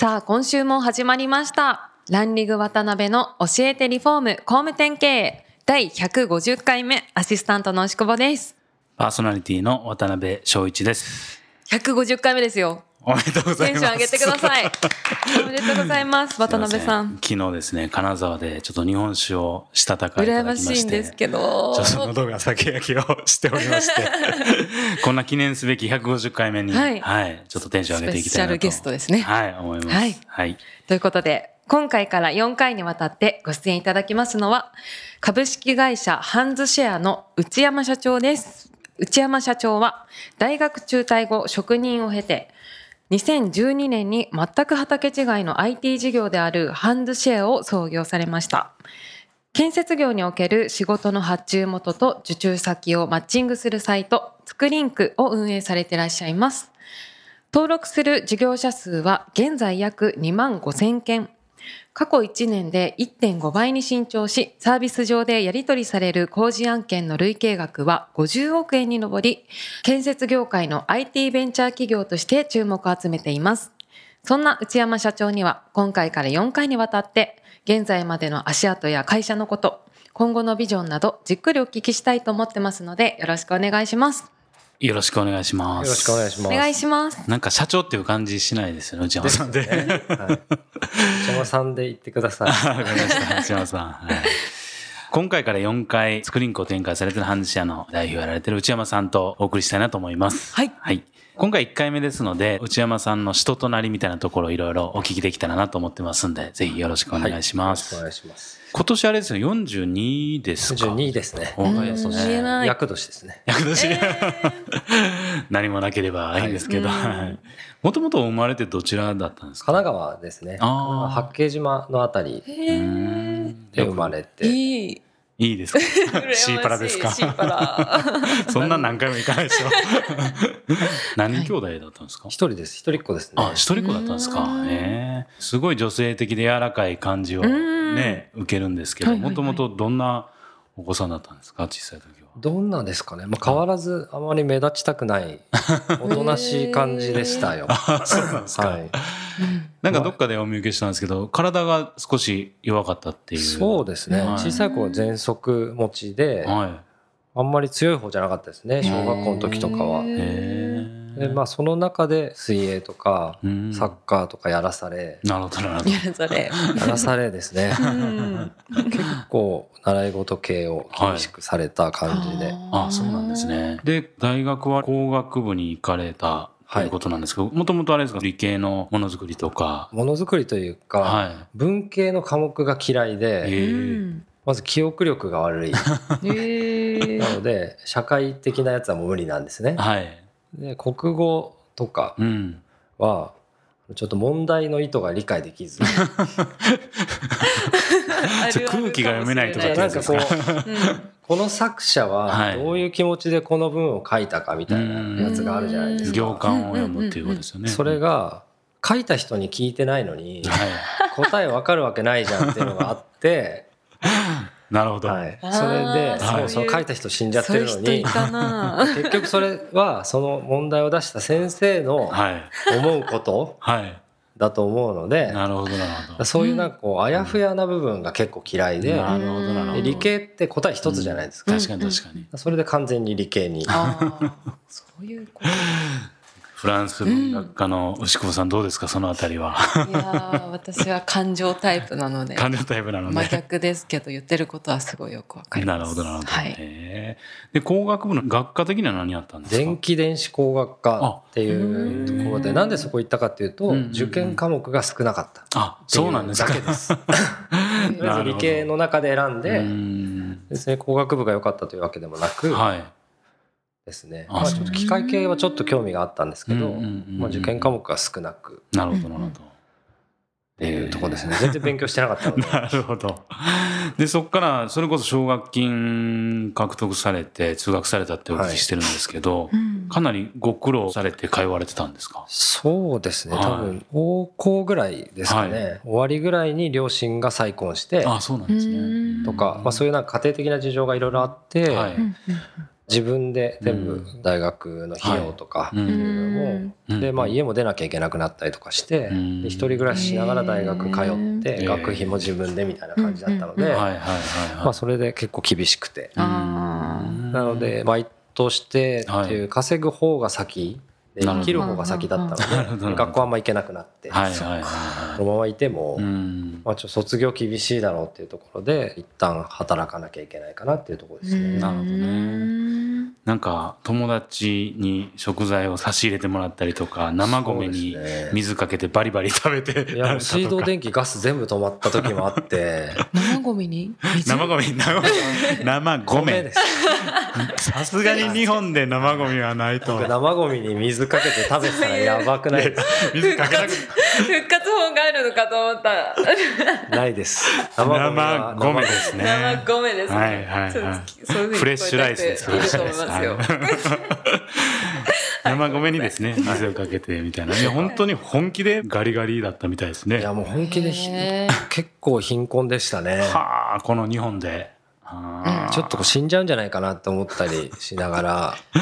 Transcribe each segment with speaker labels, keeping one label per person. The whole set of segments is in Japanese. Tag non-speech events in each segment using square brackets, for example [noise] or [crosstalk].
Speaker 1: さあ今週も始まりました。ランリグ渡辺の教えてリフォーム工務店経営。第150回目アシスタントの押久保です。
Speaker 2: パーソナリティの渡辺翔一です。
Speaker 1: 150回目ですよ
Speaker 2: おめでとうございます。
Speaker 1: テンション上げてくださいおめでとうございます渡辺さん
Speaker 2: 昨日ですね、金沢でちょっと日本酒をしたたかいた
Speaker 1: 羨ま
Speaker 2: だきまして。
Speaker 1: しいんですけど
Speaker 2: ちょっと喉が酒焼きをしておりまして、[laughs] こんな記念すべき150回目に、
Speaker 1: は
Speaker 2: はいい、ちょっとテンション上げていきたいなと。
Speaker 1: スペシャルゲストですね
Speaker 2: はい、思います。
Speaker 1: はい
Speaker 2: はい。
Speaker 1: ということで今回から4回にわたってご出演いただきますのは株式会社ハンズシェアの内山社長です内山社長は大学中退後職人を経て2012年に全く畑違いの IT 事業であるハンズシェアを創業されました。建設業における仕事の発注元と受注先をマッチングするサイトスクリンクを運営されていらっしゃいます。登録する事業者数は現在約2万5000件。過去1年で1.5倍に伸長しサービス上でやり取りされる工事案件の累計額は50億円に上り建設業界の IT ベンチャー企業として注目を集めています。そんな内山社長には今回から4回にわたって現在までの足跡や会社のこと今後のビジョンなどじっくりお聞きしたいと思ってますのでよろしくお願いします。
Speaker 2: よろしくお願いします。
Speaker 3: よろしくお願いします。
Speaker 1: お願いします
Speaker 2: なんか社長っていう感じしないですよね、内山さんで。
Speaker 3: ねはい。内山さんで言ってください。[laughs]
Speaker 2: わかりました。内山さん。はい今回から4回スクリーンクを展開されているハンズシェアの代表をやられている内山さんとお送りしたいなと思います。
Speaker 1: はい
Speaker 2: はい。今回1回目ですので、内山さんの人となりみたいなところをいろいろお聞きできたらなと思ってますんで、ぜひよろしくお願いします。
Speaker 3: はいよろしくお願いします。
Speaker 2: 今年あれですね、42ですか
Speaker 3: 42ですね。
Speaker 2: お若いですね。
Speaker 3: 厄年ですね。
Speaker 2: 役年、[laughs] 何もなければいいんですけど、
Speaker 1: はい
Speaker 2: もともと生まれてどちらだったんですか？
Speaker 3: 神奈川ですね。八景島のあたりで生まれて。
Speaker 1: いい
Speaker 2: いいですか？[laughs] シーパラですか？[laughs] そんな何回も行かないでしょ。[laughs] 何人兄弟だったんですか、
Speaker 3: 一人です。一人っ子ですね。
Speaker 2: あ、一人っ子だったんですか？え。すごい女性的で柔らかい感じを
Speaker 1: うん
Speaker 2: ね、受けるんですけど、
Speaker 1: はいはいはい
Speaker 2: もともとどんなお子さんだったんですか？小さい時は。
Speaker 3: どんなですかね？まあ変わらずあまり目立ちたくない [laughs] おとなしい感じでしたよ。
Speaker 2: あ、そうなんですか。
Speaker 3: はい。
Speaker 2: なんかどっかでお見受けしたんですけど、体が少し弱かったっていう。
Speaker 3: そうですね。
Speaker 2: はい
Speaker 3: 小さい子は喘息持ちで、
Speaker 2: は
Speaker 3: あんまり強い方じゃなかったですね。小学校の時とかは。
Speaker 2: い。へえ。
Speaker 3: でまあその中で水泳とか
Speaker 2: うん
Speaker 3: サッカーとかやらされ、
Speaker 2: なるほど、なるほど。
Speaker 1: やるそれ。[laughs]
Speaker 3: やらされですね
Speaker 1: うん
Speaker 3: 結構習い事系を厳しくされた感じで、
Speaker 2: あそうなんです。ね。で、大学は工学部に行かれたということなんですけど、もともとあれですか、理系のものづくりとか。
Speaker 3: ものづくりというか、
Speaker 2: はい。
Speaker 3: 文系の科目が嫌い
Speaker 2: え
Speaker 3: で、まず記憶力が悪い [laughs] なので社会的なやつはもう無理なんですね。
Speaker 2: はい。
Speaker 3: で国語とか
Speaker 2: うん。
Speaker 3: はちょっと問題の意図が理解できず [laughs]
Speaker 2: 空気が読めないとか
Speaker 3: なんかこ
Speaker 2: か
Speaker 3: うこの作者
Speaker 2: は
Speaker 3: はいどういう気持ちでこの文を書いたかみたいなやつがあるじゃないです
Speaker 2: 行
Speaker 3: か。
Speaker 2: 間を読むっていうことですよね。
Speaker 3: それが書いた人に聞いてないのに
Speaker 2: はい。
Speaker 3: 答えわかるわけないじゃんっていうのがあって、
Speaker 2: なるほど。
Speaker 3: はい、それでうその書いた人死んじゃってるのに。[laughs] 結局それはその問題を出した先生の
Speaker 2: はい。
Speaker 3: 思うこと
Speaker 2: はい。
Speaker 3: だと思うので
Speaker 2: なるほど、なるほど。
Speaker 3: そういうなんかこうあやふやな部分が結構嫌いで
Speaker 2: なるほど、なるほど。
Speaker 3: で理系って答え一つじゃないですか
Speaker 2: 確かに確かに。
Speaker 3: それで完全に理系に
Speaker 1: そういうこと。[laughs]
Speaker 2: フランス文学科の牛久保さんどうですか？そのあたりは。
Speaker 1: いやー私は感情タイプなので
Speaker 2: 感情タイプなので。
Speaker 1: 真逆ですけど言ってることはすごいよくわかります。
Speaker 2: なるほど、なるほど。
Speaker 1: はい。
Speaker 2: で、工学部の学科的には何やったんですか？
Speaker 3: 電気電子工学科っていうところでなんでそこ行ったかっていうと
Speaker 2: うんうんうん
Speaker 3: 受験科目が少なかった
Speaker 2: あ、そうなんですか。
Speaker 3: だけです。[laughs] 理系の中で選ん
Speaker 2: う
Speaker 3: で
Speaker 2: ん
Speaker 3: ですね工学部が良かったというわけでもなく
Speaker 2: はい。
Speaker 3: ですね
Speaker 2: あ
Speaker 3: まあちょっと機械系はちょっっと興味があったんですけどまあ受験科目が少なく
Speaker 2: なるほど、なるほど。
Speaker 3: っていうところですね。全然勉強してなかったので。[laughs]
Speaker 2: なるほど。で、そこから、それこそ奨学金獲得されて、通学されたってお聞きしてるんですけど、
Speaker 1: うん
Speaker 2: かなりご苦労されて通われてたんですか？
Speaker 3: そうですね。
Speaker 2: はい
Speaker 3: 多分、高校ぐらいですかね。終わりぐらいに両親が再婚して、
Speaker 2: あそうなんです
Speaker 1: うん
Speaker 2: ね。
Speaker 3: とか、まあそういうなんか家庭的な事情がいろいろあって、
Speaker 2: はい
Speaker 1: うん
Speaker 3: 自分で全部
Speaker 2: うん
Speaker 3: 大学の費用とか、
Speaker 2: うん。
Speaker 3: っていうのも、
Speaker 2: うん。
Speaker 3: で、まあ家も出なきゃいけなくなったりとかして、一人暮らししながら大学通って、学費も自分でみたいな感じだったので、それで結構厳しくて。なので、バイトしてっていう稼ぐ方が先で、生きる方が先だったので、学校あんま行けなくなって、
Speaker 2: はいはいはい
Speaker 3: こ
Speaker 2: は
Speaker 3: のままいても。まあちょっと卒業厳しいだろうっていうところで、一旦働かなきゃいけないかなっていうところですね。
Speaker 2: なるほどねなんか友達に食材を差し入れてもらったりとか生米に水かけてバリバリ食べて
Speaker 3: いや、水道
Speaker 2: で
Speaker 3: 電気、ガス全部止まった時もあって、
Speaker 1: 生ゴミに？水？
Speaker 2: 生米？生 [laughs] 生米。さすがに日本で生米はないと
Speaker 3: 僕生ゴミに水かけて食べてたらやばくないです
Speaker 2: 水かけなく
Speaker 1: 復活法があるのかと思った。
Speaker 3: ないです。生ゴミは
Speaker 2: 生米ですね
Speaker 1: 生米ですね。
Speaker 2: はいはいはいフレッシュライスです
Speaker 1: いると思いますよ。[laughs]
Speaker 2: 生米にですね水をかけてみたいないや本当に本気でガリガリだったみたいですね
Speaker 3: いや、もう本気で結構貧困でしたね。
Speaker 2: はあこの日本で
Speaker 3: ちょっと死んじゃうんじゃないかなって思ったりしながら [laughs]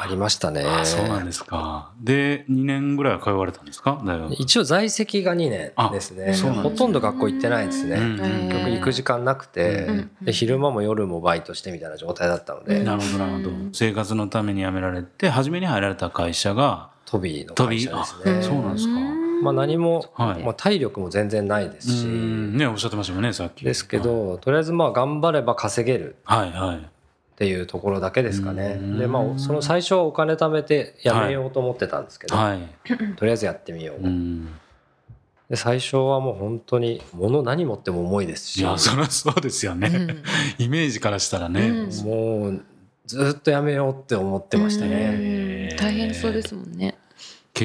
Speaker 3: ありましたね。
Speaker 2: あそうなんですか。で2年ぐらいは通われたんですか？大学。
Speaker 3: 一応在籍が2年ですね。
Speaker 2: すね。
Speaker 3: ほとんど学校行ってないですね。
Speaker 2: うん
Speaker 3: 結局行く時間なくて、昼間も夜もバイトしてみたいな状態だったので、
Speaker 1: うん
Speaker 2: なるほどなるほど。
Speaker 1: うん。
Speaker 2: 生活のために辞められて初めに入られた会社が
Speaker 3: トビーの会社です
Speaker 2: あ
Speaker 3: ね。
Speaker 2: そうなんですか
Speaker 3: まあ何も、
Speaker 2: はい。
Speaker 3: まあ体力も全然ないですし、
Speaker 2: うん。ねおっしゃってましたもんねさっき。
Speaker 3: ですけど、とりあえずまあ頑張れば稼げる。
Speaker 2: はいはい。
Speaker 3: っていうところだけですかね。
Speaker 2: うん。
Speaker 3: でまあその最初はお金貯めてやめようと思ってたんですけど、
Speaker 2: はい。
Speaker 3: とりあえずやってみよう。
Speaker 2: うん。
Speaker 3: で最初はもう本当に物何持っても重いですし、
Speaker 2: いやそりゃそうですよね、
Speaker 1: うん。[laughs]
Speaker 2: イメージからしたらね、
Speaker 1: うん。
Speaker 3: もうずっとやめようって思ってましたね。
Speaker 1: うん。大変そうですもんね。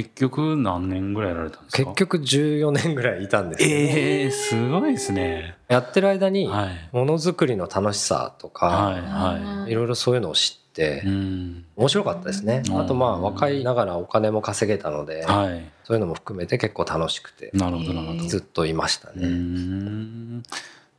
Speaker 2: 結局何年ぐらいやられたんですか？
Speaker 3: 結局14年ぐらいいたんです
Speaker 2: ええすごいですね。
Speaker 3: やってる間に
Speaker 2: はい。
Speaker 3: ものづくりの楽しさとか、
Speaker 2: はいはい。
Speaker 3: ろいろそういうのを知って
Speaker 2: うん。
Speaker 3: 面白かったですね。
Speaker 2: うん。
Speaker 3: あとまあ若いながらお金も稼げたので、
Speaker 2: はい。
Speaker 3: そういうのも含めて結構楽しくて
Speaker 2: なるほどなるほど。
Speaker 3: ずっといました
Speaker 2: う
Speaker 3: ね。
Speaker 2: ん。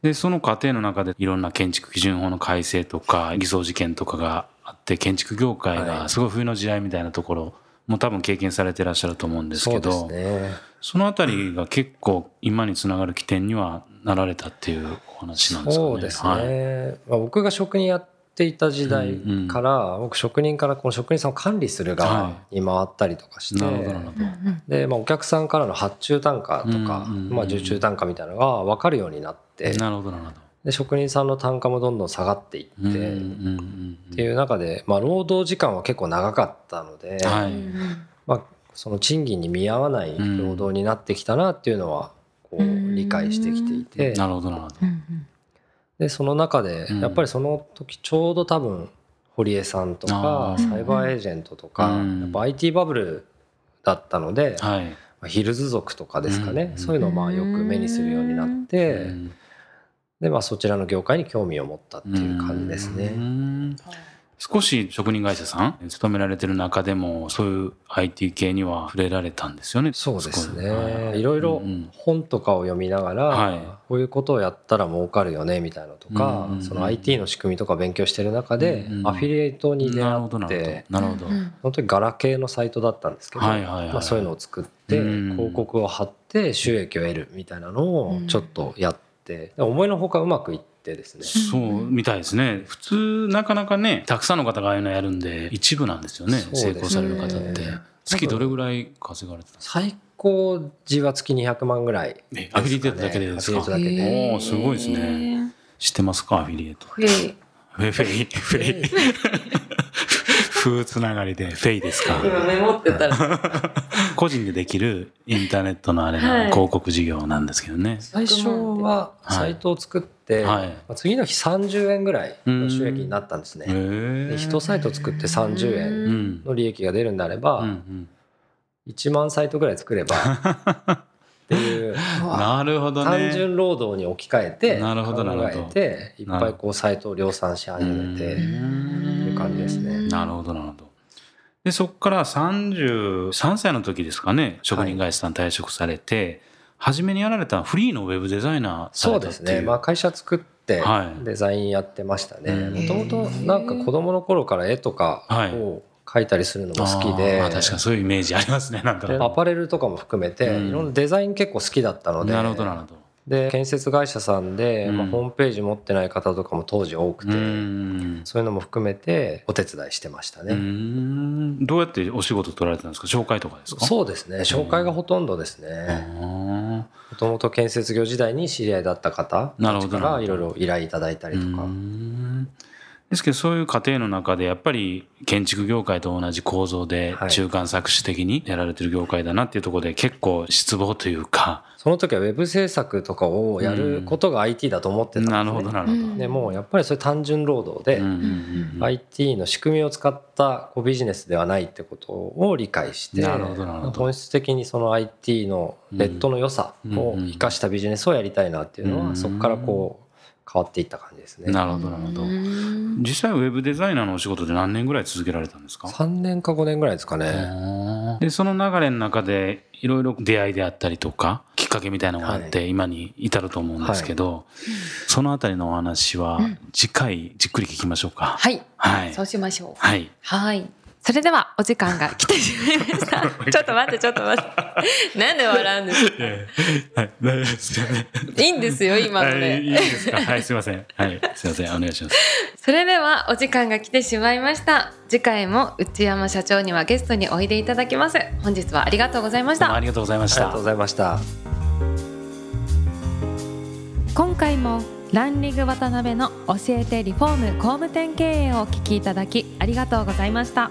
Speaker 2: でその過程の中でいろんな建築基準法の改正とか偽装事件とかがあって建築業界
Speaker 3: はい。
Speaker 2: がすごい冬の時代みたいなところも多分経験されてらっしゃると思うんですけど
Speaker 3: ね。
Speaker 2: そのあたりが結構今につながる起点にはなられたっていうお話なんですかね。
Speaker 3: そうですね。
Speaker 2: はい
Speaker 3: まあ、僕が職人やっていた時代から、僕職人からこの職人さんを管理する側に回ったりとかして。で、まあ、お客さんからの発注単価とか、
Speaker 2: うんうんうん
Speaker 3: まあ、受注単価みたいなのが分かるようになって、
Speaker 2: なるほどなるほど。
Speaker 3: で職人さんの単価もどんどん下がっていって、っていう中で、まあ、労働時間は結構長かったので、
Speaker 2: はい。
Speaker 3: まあ、その賃金に見合わない労働になってきたなっていうのはこう
Speaker 1: うん。
Speaker 3: 理解してきていて、
Speaker 2: なるほどなるほど。
Speaker 3: でその中で
Speaker 2: うん。
Speaker 3: やっぱりその時ちょうど多分堀江さんとかサイバーエージェントとか
Speaker 2: うん。
Speaker 3: やっぱ IT バブルだったので
Speaker 2: はい。
Speaker 3: まあヒルズ族とかですかね。
Speaker 2: うん。
Speaker 3: そういうのをまあよく目にするようになっ
Speaker 2: う
Speaker 3: て
Speaker 2: ん
Speaker 3: でまあそちらの業界に興味を持ったっていう感じです
Speaker 2: う
Speaker 3: ね。
Speaker 2: ん。少し職人会社さん勤められてる中でもそういう IT 系には触れられたんですよね。
Speaker 3: そうです
Speaker 2: 少し。は
Speaker 3: ねいろいろ本とかを読みなが
Speaker 2: はい。
Speaker 3: らこういうことをやったら儲かるよねみたいなのとか
Speaker 2: うんうんうん
Speaker 3: その IT の仕組みとか勉強してる中で
Speaker 2: うんうん
Speaker 3: アフィリエイトに出会
Speaker 2: なるほどなる
Speaker 3: って
Speaker 2: ほど。なるほど。
Speaker 3: 本当にガラケーのサイトだったんですけど、
Speaker 2: はいはいはい
Speaker 3: まあ、そういうのを作って
Speaker 2: うん。
Speaker 3: 広告を貼って収益を得るみたいなのをちょっとやって思いのほかうまくいってですね
Speaker 2: そうみたいですね。普通なかなかね、たくさんの方がああいうのやるんで、一部なんですよね。
Speaker 3: ね
Speaker 2: 成功される方って。月どれぐらい稼がれてたんですか？
Speaker 3: 最高時は月200万ぐらい
Speaker 2: えアフィリエイトだけでですか？
Speaker 3: アフィリエイトだけで
Speaker 2: おーすごいですね。知ってますか？アフィリエイト。
Speaker 1: へえ
Speaker 2: フェフェイ、フェイ。風 [laughs] つながりで、フェイですか？
Speaker 1: 今メモってたら。[laughs]
Speaker 2: 個人でできるインターネットのあれの
Speaker 1: はい。
Speaker 2: 広告事業なんですけどね。
Speaker 3: 最初はサイトを作って、
Speaker 2: はい。
Speaker 3: まあ次の日30円ぐらいの収益になったんですね。
Speaker 2: へえ。
Speaker 3: で1サイト作って30円
Speaker 2: うん。
Speaker 3: の利益が出るんであれば、
Speaker 2: うん。うん
Speaker 3: 1万サイトぐらい作れば [laughs] っていう [laughs]
Speaker 2: なるほどね。
Speaker 3: 単純労働に置き換えて
Speaker 2: なるほどなるほ
Speaker 3: 考
Speaker 2: ど
Speaker 3: えていっぱいこうサイトを量産し始めてっていう感じですね。
Speaker 2: なるほどなるほどでそこから33歳の時ですかね職人会社さん退職されて、初めにやられたフリーのウェブデザイナーさ
Speaker 3: そうですね、まあ、会社作って
Speaker 2: はい。
Speaker 3: デザインやってましたね。
Speaker 2: うん。
Speaker 3: もともとなんか子供の頃から絵とかを描いたりするのも好きで、
Speaker 2: あー確かにそういうイメージありますねなんとなく
Speaker 3: でアパレルとかも含めて
Speaker 2: うん。
Speaker 3: いろんなデザイン結構好きだったので。
Speaker 2: なるほどなるほど
Speaker 3: で建設会社さんで、
Speaker 2: うん。
Speaker 3: まあ、ホームページ持ってない方とかも当時多くて、
Speaker 2: うん。
Speaker 3: そういうのも含めてお手伝いしてました
Speaker 2: う
Speaker 3: ね。
Speaker 2: ん。どうやってお仕事取られたんですか？紹介とかですか？
Speaker 3: そうですね。紹介がほとんどですね。
Speaker 2: あ
Speaker 3: もともと建設業時代に知り合いだった方からいろいろ依頼いただいたり
Speaker 2: ー
Speaker 3: とか。
Speaker 2: うんですけどそういう過程の中でやっぱり建築業界と同じ構造で
Speaker 3: はい。
Speaker 2: 中間搾取的にやられてる業界だなっていうところで結構失望というか。
Speaker 3: その時はウェブ制作とかをやることが IT だと思ってたんです、ね。
Speaker 2: なるほどなるほど。
Speaker 1: うん
Speaker 3: でもやっぱりそれ単純労働で、IT の仕組みを使ったこうビジネスではないってことを理解して
Speaker 2: なるほどなるほど。
Speaker 3: 本質的にその IT のネットの良さを生かしたビジネスをやりたいなっていうの
Speaker 2: うん
Speaker 3: はそこからこう変わっていった感じですね。
Speaker 2: なるほどなるほど。実際ウェブデザイナーのお仕事で何年ぐらい続けられたんですか
Speaker 3: ？3年か5年ぐらいですかね。
Speaker 2: でその流れの中でいろいろ出会いであったりとかきっかけみたいなのがあって今に至ると思うんですけど、そのあたりのお話は次回じっくり聞きましょうか。
Speaker 1: はい、
Speaker 2: はい
Speaker 1: そうしましょう。
Speaker 2: はい。
Speaker 1: はい。それではお時間が来てしまいました。[laughs] ちょっと待って、ちょっと待って。[laughs] なんで笑うんですか？
Speaker 2: はい、大丈夫ですよね。
Speaker 1: いいんですよ、今の
Speaker 2: はい、いい
Speaker 1: で。
Speaker 2: ですか。はい、すいません。はい、すいません。お願いします。
Speaker 1: それではお時間が来てしまいました。次回も内山社長にはゲストにおいでいただきます。本日はありがとうございました。
Speaker 2: ありがとうございました
Speaker 3: ありがとうご。ざいました。
Speaker 1: 今回もランリグ渡辺の教えてリフォーム工務店経営をお聞きいただきありがとうございました